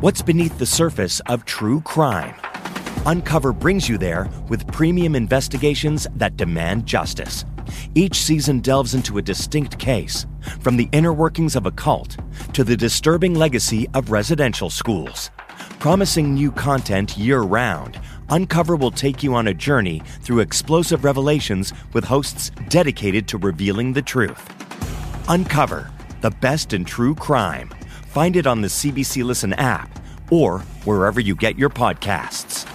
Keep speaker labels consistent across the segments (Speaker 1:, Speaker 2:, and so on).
Speaker 1: What's beneath the surface of true crime? Uncover brings you there with premium investigations that demand justice. Each season delves into a distinct case, from the inner workings of a cult to the disturbing legacy of residential schools. Promising new content year round, Uncover will take you on a journey through explosive revelations with hosts dedicated to revealing the truth. Uncover, the best in true crime. Find it on the CBC Listen app or wherever you get your podcasts.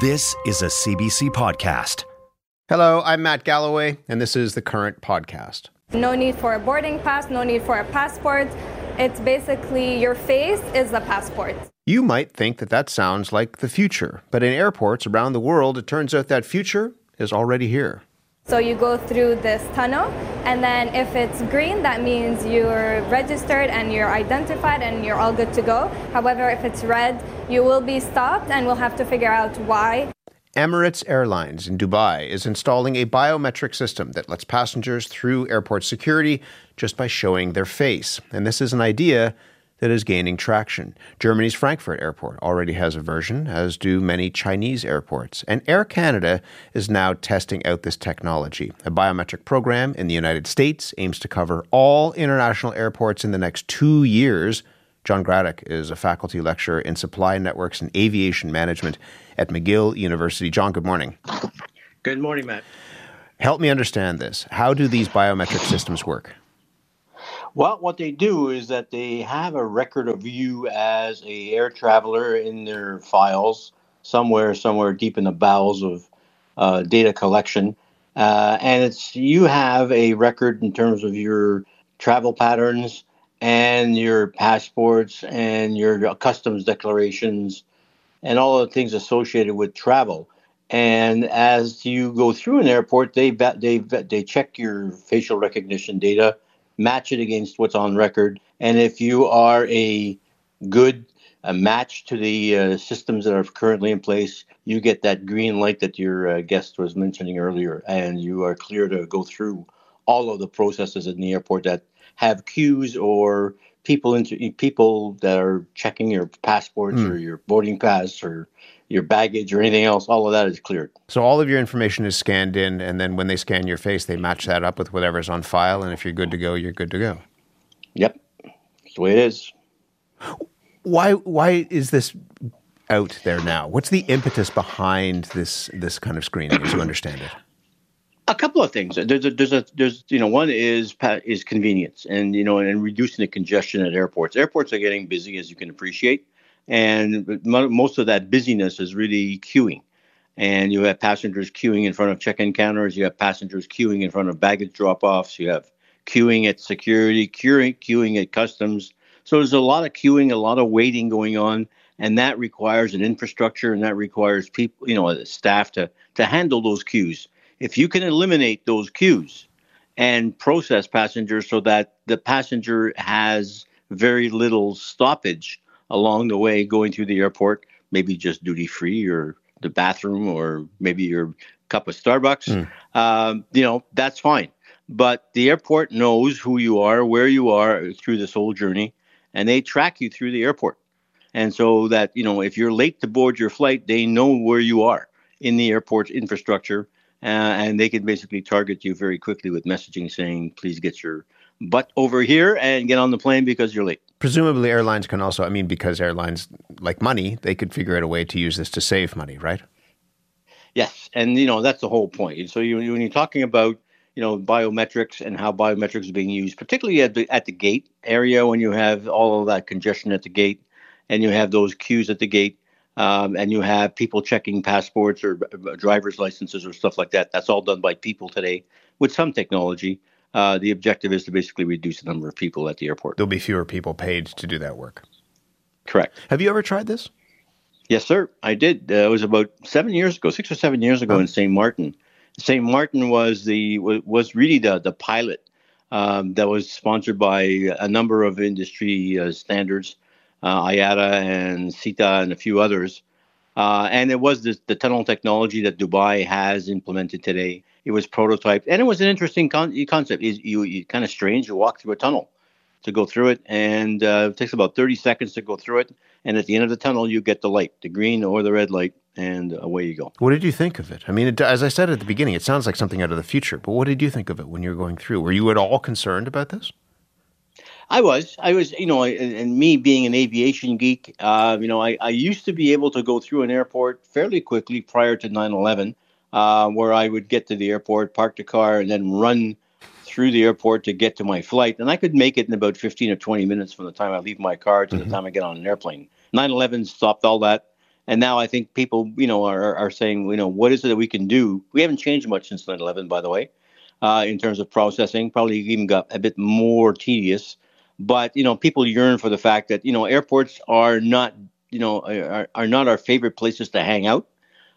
Speaker 1: This is a CBC podcast.
Speaker 2: Hello, I'm Matt Galloway, and this is the current podcast.
Speaker 3: No need for a boarding pass, no need for a passport. It's basically your face is the passport.
Speaker 2: You might think that that sounds like the future, but in airports around the world, it turns out that future is already here.
Speaker 3: So you go through this tunnel, and then if it's green, that means you're registered and you're identified and you're all good to go. However, if it's red, you will be stopped and we'll have to figure out why.
Speaker 2: Emirates Airlines in Dubai is installing a biometric system that lets passengers through airport security just by showing their face. And this is an idea that is gaining traction. Germany's Frankfurt Airport already has a version, as do many Chinese airports. And Air Canada is now testing out this technology. A biometric program in the United States aims to cover all international airports in the next two years. John Gradek is a faculty lecturer in supply networks and aviation management at McGill University. John, good morning.
Speaker 4: Good morning, Matt.
Speaker 2: Help me understand this. How do these biometric systems work?
Speaker 4: Well, what they do is that they have a record of you as a air traveler in their files somewhere, somewhere deep in the bowels of uh, data collection, uh, and it's you have a record in terms of your travel patterns and your passports and your customs declarations and all the things associated with travel. And as you go through an airport, they they they check your facial recognition data match it against what's on record. And if you are a good a match to the uh, systems that are currently in place, you get that green light that your uh, guest was mentioning earlier, and you are clear to go through all of the processes in the airport that have queues or people into people that are checking your passports mm. or your boarding pass or your baggage or anything else, all of that is cleared.
Speaker 2: So all of your information is scanned in, and then when they scan your face, they match that up with whatever's on file. And if you're good to go, you're good to go.
Speaker 4: Yep, that's the way it is.
Speaker 2: Why? Why is this out there now? What's the impetus behind this this kind of screening, as you understand it?
Speaker 4: A couple of things. There's a, there's a there's you know one is is convenience and you know and reducing the congestion at airports. Airports are getting busy, as you can appreciate and most of that busyness is really queuing. And you have passengers queuing in front of check-in counters. You have passengers queuing in front of baggage drop-offs. You have queuing at security, queuing, queuing at customs. So there's a lot of queuing, a lot of waiting going on, and that requires an infrastructure and that requires people, you know, staff to to handle those queues. If you can eliminate those queues and process passengers so that the passenger has very little stoppage along the way going through the airport, maybe just duty free or the bathroom or maybe your cup of Starbucks, mm. um, you know, that's fine. But the airport knows who you are, where you are through this whole journey, and they track you through the airport. And so that, you know, if you're late to board your flight, they know where you are in the airport infrastructure. Uh, and they can basically target you very quickly with messaging saying, please get your butt over here and get on the plane because you're late.
Speaker 2: Presumably, airlines can also, I mean, because airlines like money, they could figure out a way to use this to save money, right?
Speaker 4: Yes, and you know that's the whole point. So you, when you're talking about you know biometrics and how biometrics are being used, particularly at the at the gate area when you have all of that congestion at the gate, and you have those queues at the gate, um, and you have people checking passports or uh, driver's licenses or stuff like that. That's all done by people today with some technology. Uh, the objective is to basically reduce the number of people at the airport.
Speaker 2: There'll be fewer people paid to do that work.
Speaker 4: Correct.
Speaker 2: Have you ever tried this?
Speaker 4: Yes, sir. I did. Uh, it was about seven years ago, six or seven years ago, oh. in St. Martin. St. Martin was the was really the the pilot um, that was sponsored by a number of industry uh, standards, uh, IATA and SITA and a few others. Uh, and it was this, the tunnel technology that Dubai has implemented today. It was prototyped, and it was an interesting con- concept. Is you, you kind of strange. You walk through a tunnel, to go through it, and uh, it takes about 30 seconds to go through it. And at the end of the tunnel, you get the light, the green or the red light, and away you go.
Speaker 2: What did you think of it? I mean, it, as I said at the beginning, it sounds like something out of the future. But what did you think of it when you were going through? Were you at all concerned about this?
Speaker 4: I was, I was, you know, and, and me being an aviation geek, uh, you know, I, I used to be able to go through an airport fairly quickly prior to 9 11, uh, where I would get to the airport, park the car, and then run through the airport to get to my flight. And I could make it in about 15 or 20 minutes from the time I leave my car to mm-hmm. the time I get on an airplane. 9 11 stopped all that. And now I think people, you know, are, are saying, you know, what is it that we can do? We haven't changed much since 9 11, by the way, uh, in terms of processing. Probably even got a bit more tedious. But, you know, people yearn for the fact that, you know, airports are not, you know, are, are not our favorite places to hang out.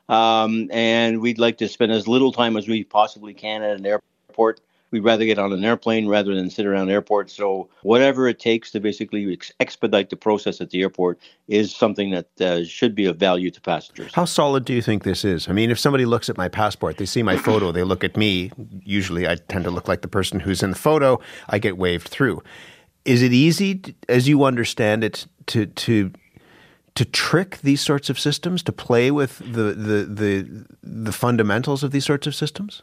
Speaker 4: Um, and we'd like to spend as little time as we possibly can at an airport we'd rather get on an airplane rather than sit around airports. So whatever it takes to basically ex- expedite the process at the airport is something that uh, should be of value to passengers.
Speaker 2: How solid do you think this is? I mean, if somebody looks at my passport, they see my photo, they look at me. Usually, I tend to look like the person who's in the photo. I get waved through. Is it easy, as you understand it, to to to trick these sorts of systems, to play with the the the, the fundamentals of these sorts of systems?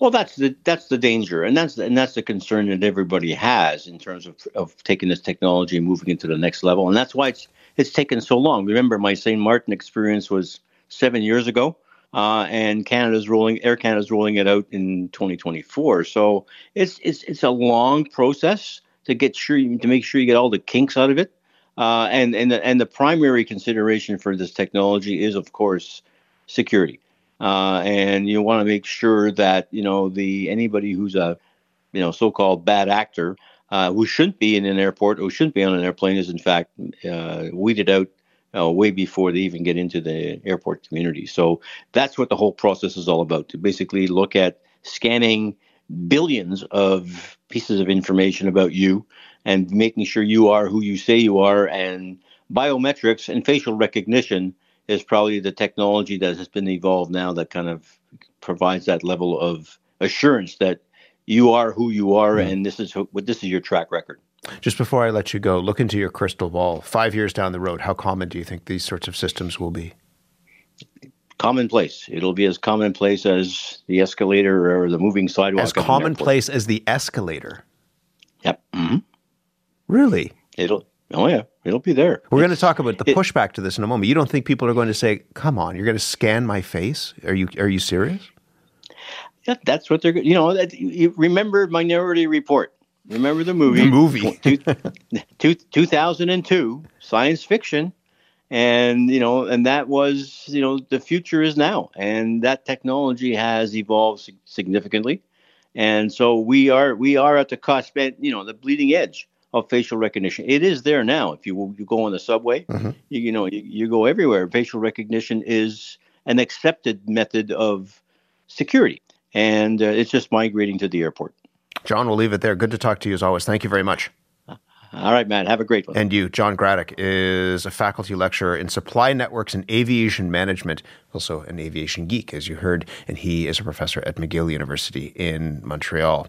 Speaker 4: Well, that's the that's the danger, and that's the, and that's the concern that everybody has in terms of of taking this technology and moving into the next level, and that's why it's it's taken so long. Remember, my St. Martin experience was seven years ago, uh, and Canada's rolling Air Canada's rolling it out in 2024. So it's it's it's a long process to get sure to make sure you get all the kinks out of it, uh, and and the, and the primary consideration for this technology is, of course, security uh, and you want to make sure that you know the anybody who's a you know so-called bad actor uh, who shouldn't be in an airport or shouldn't be on an airplane is in fact uh, weeded out uh, way before they even get into the airport community. So that's what the whole process is all about to basically look at scanning billions of pieces of information about you and making sure you are who you say you are and biometrics and facial recognition is probably the technology that has been evolved now that kind of provides that level of assurance that you are who you are mm-hmm. and this is what this is your track record.
Speaker 2: Just before I let you go, look into your crystal ball. Five years down the road, how common do you think these sorts of systems will be?
Speaker 4: Commonplace. It'll be as commonplace as the escalator or the moving sidewalk.
Speaker 2: As commonplace as the escalator.
Speaker 4: Yep. Mm-hmm.
Speaker 2: Really?
Speaker 4: It'll Oh yeah, it'll be there.
Speaker 2: We're going to talk about the pushback to this in a moment. You don't think people are going to say, "Come on, you're going to scan my face"? Are you are you serious?
Speaker 4: Yeah, that's what they're. You know, you remember Minority Report. Remember the movie?
Speaker 2: The movie.
Speaker 4: two, two, 2002, science fiction, and you know, and that was you know the future is now, and that technology has evolved significantly, and so we are we are at the cusp, you know, the bleeding edge of facial recognition. It is there now. If you you go on the subway, mm-hmm. you, you, know you, you go everywhere. Facial recognition is an accepted method of security, and uh, it's just migrating to the airport.
Speaker 2: John, we'll leave it there. Good to talk to you as always. Thank you very much.
Speaker 4: All right, Matt. Have a great one.
Speaker 2: And you, John Gradek, is a faculty lecturer in supply networks and aviation management, also an aviation geek, as you heard, and he is a professor at McGill University in Montreal.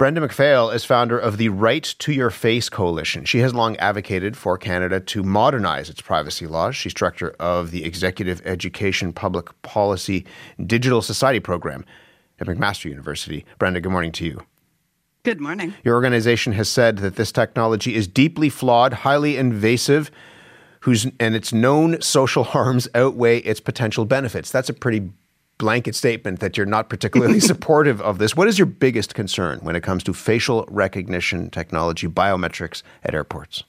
Speaker 2: Brenda McPhail is founder of the Right to Your Face Coalition. She has long advocated for Canada to modernize its privacy laws. She's director of the Executive Education Public Policy Digital Society Program at McMaster University. Brenda, good morning to you.
Speaker 5: Good morning.
Speaker 2: Your organization has said that this technology is deeply flawed, highly invasive, whose and its known social harms outweigh its potential benefits. That's a pretty blanket statement that you're not particularly supportive of this. What is your biggest concern when it comes to facial recognition technology, biometrics at airports?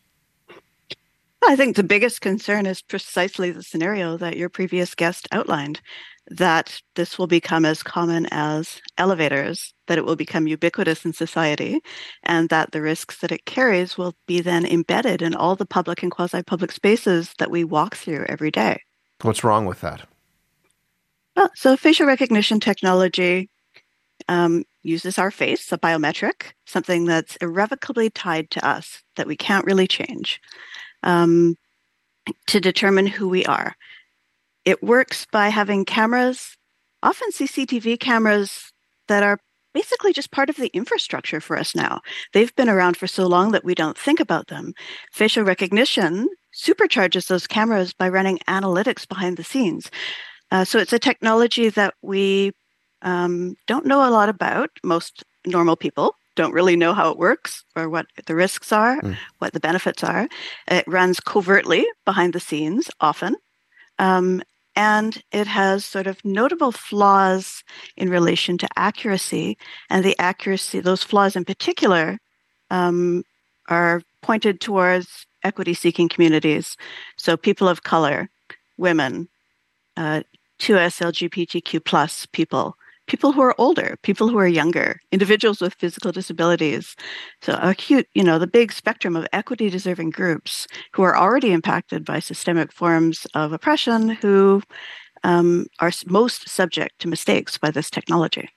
Speaker 5: I think the biggest concern is precisely the scenario that your previous guest outlined that this will become as common as elevators, that it will become ubiquitous in society, and that the risks that it carries will be then embedded in all the public and quasi public spaces that we walk through every day.
Speaker 2: What's wrong with that?
Speaker 5: Well, so facial recognition technology um, uses our face, a biometric, something that's irrevocably tied to us that we can't really change, um, to determine who we are. It works by having cameras, often CCTV cameras, that are basically just part of the infrastructure for us now. They've been around for so long that we don't think about them. Facial recognition supercharges those cameras by running analytics behind the scenes. Uh, so it's a technology that we um, don't know a lot about. Most normal people don't really know how it works or what the risks are, mm. what the benefits are. It runs covertly behind the scenes often. Um, and it has sort of notable flaws in relation to accuracy. And the accuracy, those flaws in particular, um, are pointed towards equity seeking communities. So people of color, women, uh, 2S LGBTQ plus people, people who are older, people who are younger, individuals with physical disabilities. So acute, you know, the big spectrum of equity deserving groups who are already impacted by systemic forms of oppression who um, are most subject to mistakes by this technology.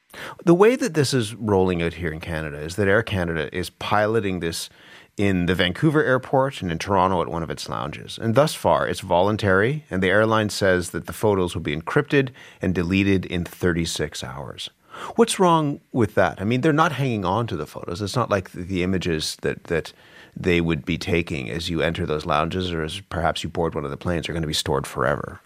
Speaker 2: The way that this is rolling out here in Canada is that Air Canada is piloting this in the Vancouver airport and in Toronto at one of its lounges. And thus far, it's voluntary, and the airline says that the photos will be encrypted and deleted in 36 hours. What's wrong with that? I mean, they're not hanging on to the photos. It's not like the images that, that they would be taking as you enter those lounges or as perhaps you board one of the planes are going to be stored forever.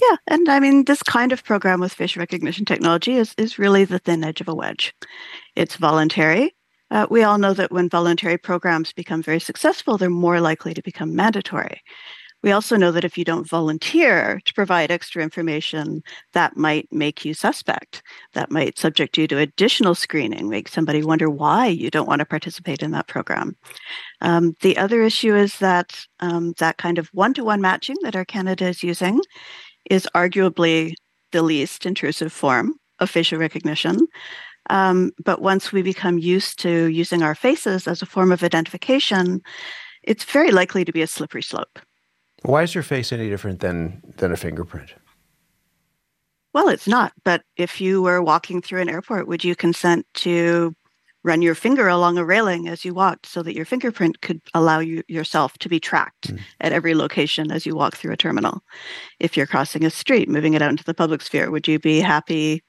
Speaker 5: Yeah, and I mean, this kind of program with facial recognition technology is, is really the thin edge of a wedge. It's voluntary, uh, we all know that when voluntary programs become very successful, they're more likely to become mandatory. We also know that if you don't volunteer to provide extra information, that might make you suspect. That might subject you to additional screening, make somebody wonder why you don't want to participate in that program. Um, the other issue is that um, that kind of one to one matching that Air Canada is using is arguably the least intrusive form of facial recognition. Um, but once we become used to using our faces as a form of identification, it's very likely to be a slippery slope.
Speaker 2: Why is your face any different than than a fingerprint?
Speaker 5: Well, it's not. But if you were walking through an airport, would you consent to run your finger along a railing as you walked so that your fingerprint could allow you yourself to be tracked mm. at every location as you walk through a terminal? If you're crossing a street, moving it out into the public sphere, would you be happy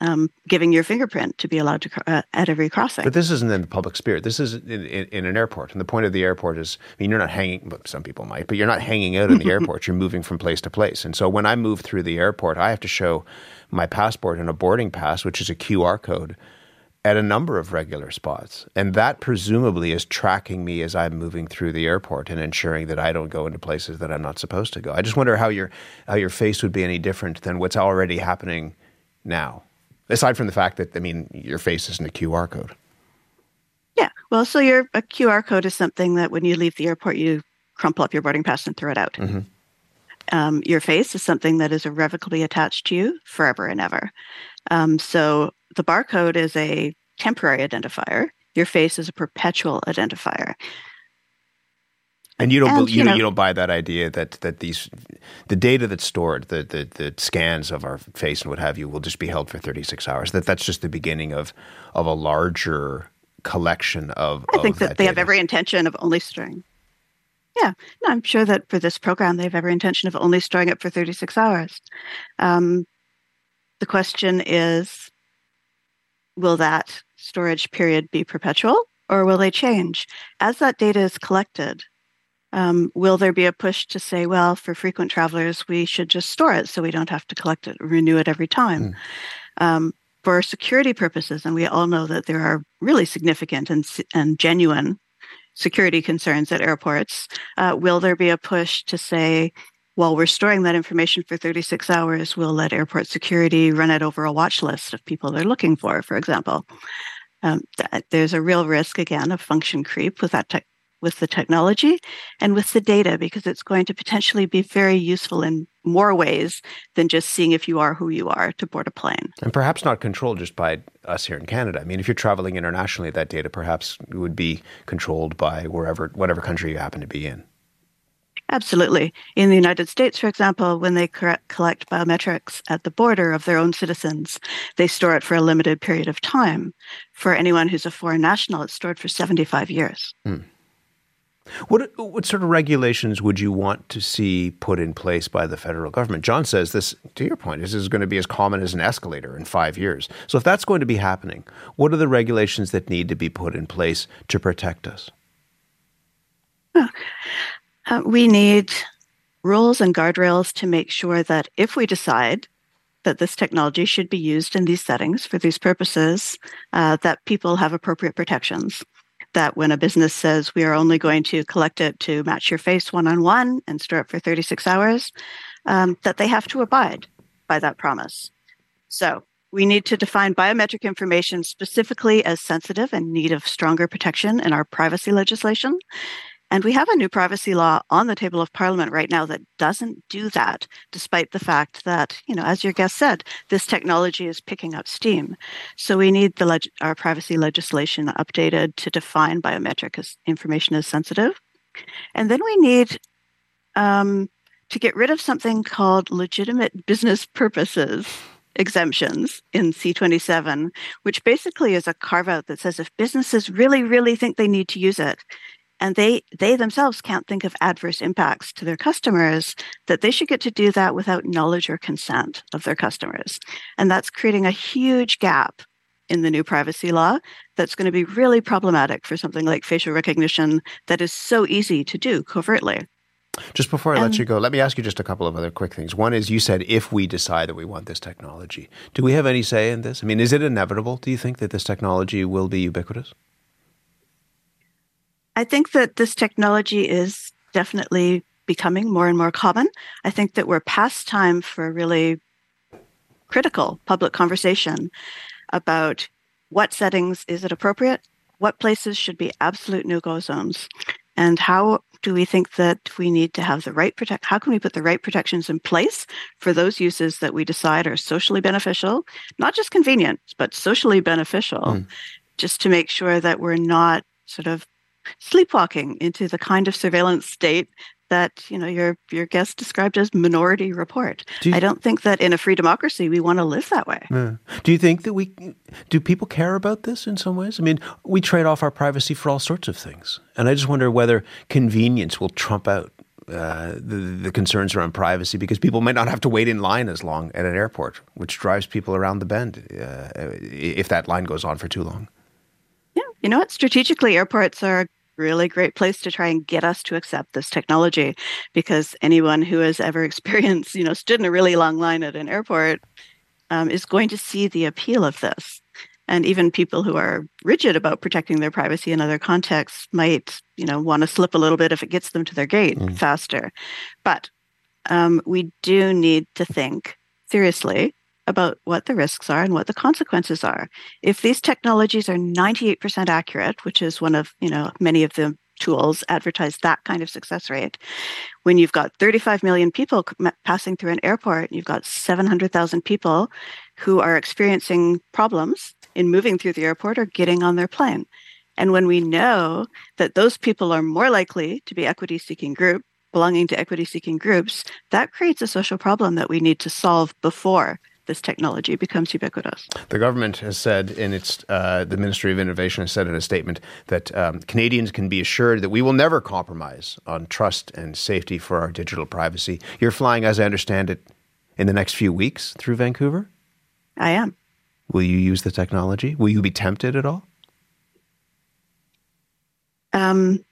Speaker 5: um, giving your fingerprint to be allowed to uh, at every crossing.
Speaker 2: But this isn't in the public spirit. This is in, in, in, an airport, and the point of the airport is, I mean, you're not hanging. Some people might, but you're not hanging out in the airport. You're moving from place to place, and so when I move through the airport, I have to show my passport and a boarding pass, which is a QR code, at a number of regular spots, and that presumably is tracking me as I'm moving through the airport and ensuring that I don't go into places that I'm not supposed to go. I just wonder how your how your face would be any different than what's already happening now. Aside from the fact that, I mean, your face isn't a QR code.
Speaker 5: Yeah. Well, so your a QR code is something that when you leave the airport, you crumple up your boarding pass and throw it out. Mm-hmm. Um, your face is something that is irrevocably attached to you forever and ever. Um, so the barcode is a temporary identifier. Your face is a perpetual identifier.
Speaker 2: And you don't and, you, you, know, you don't buy that idea that that these the data that's stored, the, the the scans of our face and what have you, will just be held for 36 hours. That that's just the beginning of of a larger collection of.
Speaker 5: I think that,
Speaker 2: that
Speaker 5: they
Speaker 2: data.
Speaker 5: have every intention of only storing. Yeah, no, I'm sure that for this program they have every intention of only storing it for 36 hours. Um, the question is, will that storage period be perpetual or will they change as that data is collected? Um, will there be a push to say, well, for frequent travelers, we should just store it so we don't have to collect it, renew it every time? Mm. Um, for security purposes, and we all know that there are really significant and, and genuine security concerns at airports, uh, will there be a push to say, while we're storing that information for 36 hours, we'll let airport security run it over a watch list of people they're looking for, for example? Um, there's a real risk, again, of function creep with that te- with the technology and with the data because it's going to potentially be very useful in more ways than just seeing if you are who you are to board a plane.
Speaker 2: And perhaps not controlled just by us here in Canada. I mean, if you're traveling internationally, that data perhaps would be controlled by wherever, whatever country you happen to be in.
Speaker 5: Absolutely. In the United States, for example, when they collect biometrics at the border of their own citizens, they store it for a limited period of time. For anyone who's a foreign national, it's stored for 75 years. Hmm.
Speaker 2: What, what sort of regulations would you want to see put in place by the federal government? John says this, to your point, this is going to be as common as an escalator in five years. So, if that's going to be happening, what are the regulations that need to be put in place to protect us?
Speaker 5: Uh, we need rules and guardrails to make sure that if we decide that this technology should be used in these settings for these purposes, uh, that people have appropriate protections. That when a business says we are only going to collect it to match your face one on one and store it for 36 hours, um, that they have to abide by that promise. So we need to define biometric information specifically as sensitive and need of stronger protection in our privacy legislation. And we have a new privacy law on the table of parliament right now that doesn't do that, despite the fact that, you know, as your guest said, this technology is picking up steam. So we need the leg- our privacy legislation updated to define biometric as information as sensitive. And then we need um, to get rid of something called legitimate business purposes exemptions in C27, which basically is a carve out that says if businesses really, really think they need to use it, and they they themselves can't think of adverse impacts to their customers that they should get to do that without knowledge or consent of their customers and that's creating a huge gap in the new privacy law that's going to be really problematic for something like facial recognition that is so easy to do covertly
Speaker 2: just before I let you go, let me ask you just a couple of other quick things. One is you said if we decide that we want this technology, do we have any say in this? I mean, is it inevitable, do you think, that this technology will be ubiquitous?
Speaker 5: I think that this technology is definitely becoming more and more common. I think that we're past time for really critical public conversation about what settings is it appropriate, what places should be absolute no-go zones, and how do we think that we need to have the right protect how can we put the right protections in place for those uses that we decide are socially beneficial not just convenient but socially beneficial mm. just to make sure that we're not sort of sleepwalking into the kind of surveillance state that you know your your guest described as minority report. Do you, I don't think that in a free democracy we want to live that way.
Speaker 2: Do you think that we do people care about this in some ways? I mean, we trade off our privacy for all sorts of things, and I just wonder whether convenience will trump out uh, the, the, concerns around privacy because people might not have to wait in line as long at an airport, which drives people around the bend uh, if that line goes on for too long.
Speaker 5: Yeah, you know what? Strategically, airports are really great place to try and get us to accept this technology because anyone who has ever experienced, you know, stood in a really long line at an airport um, is going to see the appeal of this. And even people who are rigid about protecting their privacy in other contexts might, you know, want to slip a little bit if it gets them to their gate mm. faster. But um, we do need to think seriously about what the risks are and what the consequences are. If these technologies are 98% accurate, which is one of, you know, many of the tools advertise that kind of success rate. When you've got 35 million people passing through an airport, you've got 700,000 people who are experiencing problems in moving through the airport or getting on their plane. And when we know that those people are more likely to be equity seeking group belonging to equity seeking groups, that creates a social problem that we need to solve before this technology becomes ubiquitous.
Speaker 2: The government has said in its, uh, the Ministry of Innovation has said in a statement that um, Canadians can be assured that we will never compromise on trust and safety for our digital privacy. You're flying, as I understand it, in the next few weeks through Vancouver?
Speaker 5: I am.
Speaker 2: Will you use the technology? Will you be tempted at all?
Speaker 5: Um,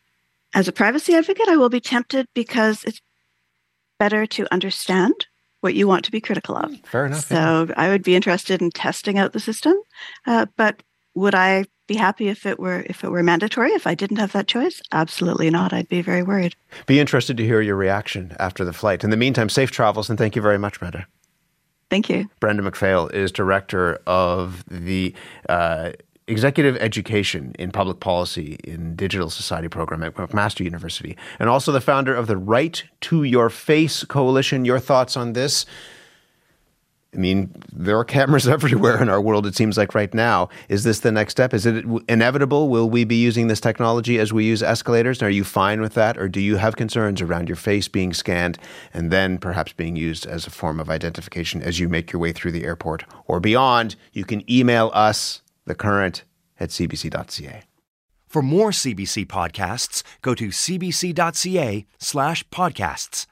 Speaker 5: as a privacy advocate, I will be tempted because it's better to understand what you want to be critical of.
Speaker 2: Fair enough.
Speaker 5: So
Speaker 2: yeah.
Speaker 5: I would be interested in testing out the system, uh, but would I be happy if it were if it were mandatory? If I didn't have that choice, absolutely not. I'd be very worried.
Speaker 2: Be interested to hear your reaction after the flight. In the meantime, safe travels and thank you very much, Brenda.
Speaker 5: Thank you.
Speaker 2: Brenda McPhail is director of the. Uh, executive education in public policy in digital society program at McMaster University, and also the founder of the Right to Your Face Coalition. Your thoughts on this? I mean, there are cameras everywhere in our world, it seems like right now. Is this the next step? Is it inevitable? Will we be using this technology as we use escalators? Are you fine with that? Or do you have concerns around your face being scanned and then perhaps being used as a form of identification as you make your way through the airport or beyond? You can email us, the current at cbc.ca.
Speaker 1: For more CBC podcasts, go to cbc.ca slash podcasts.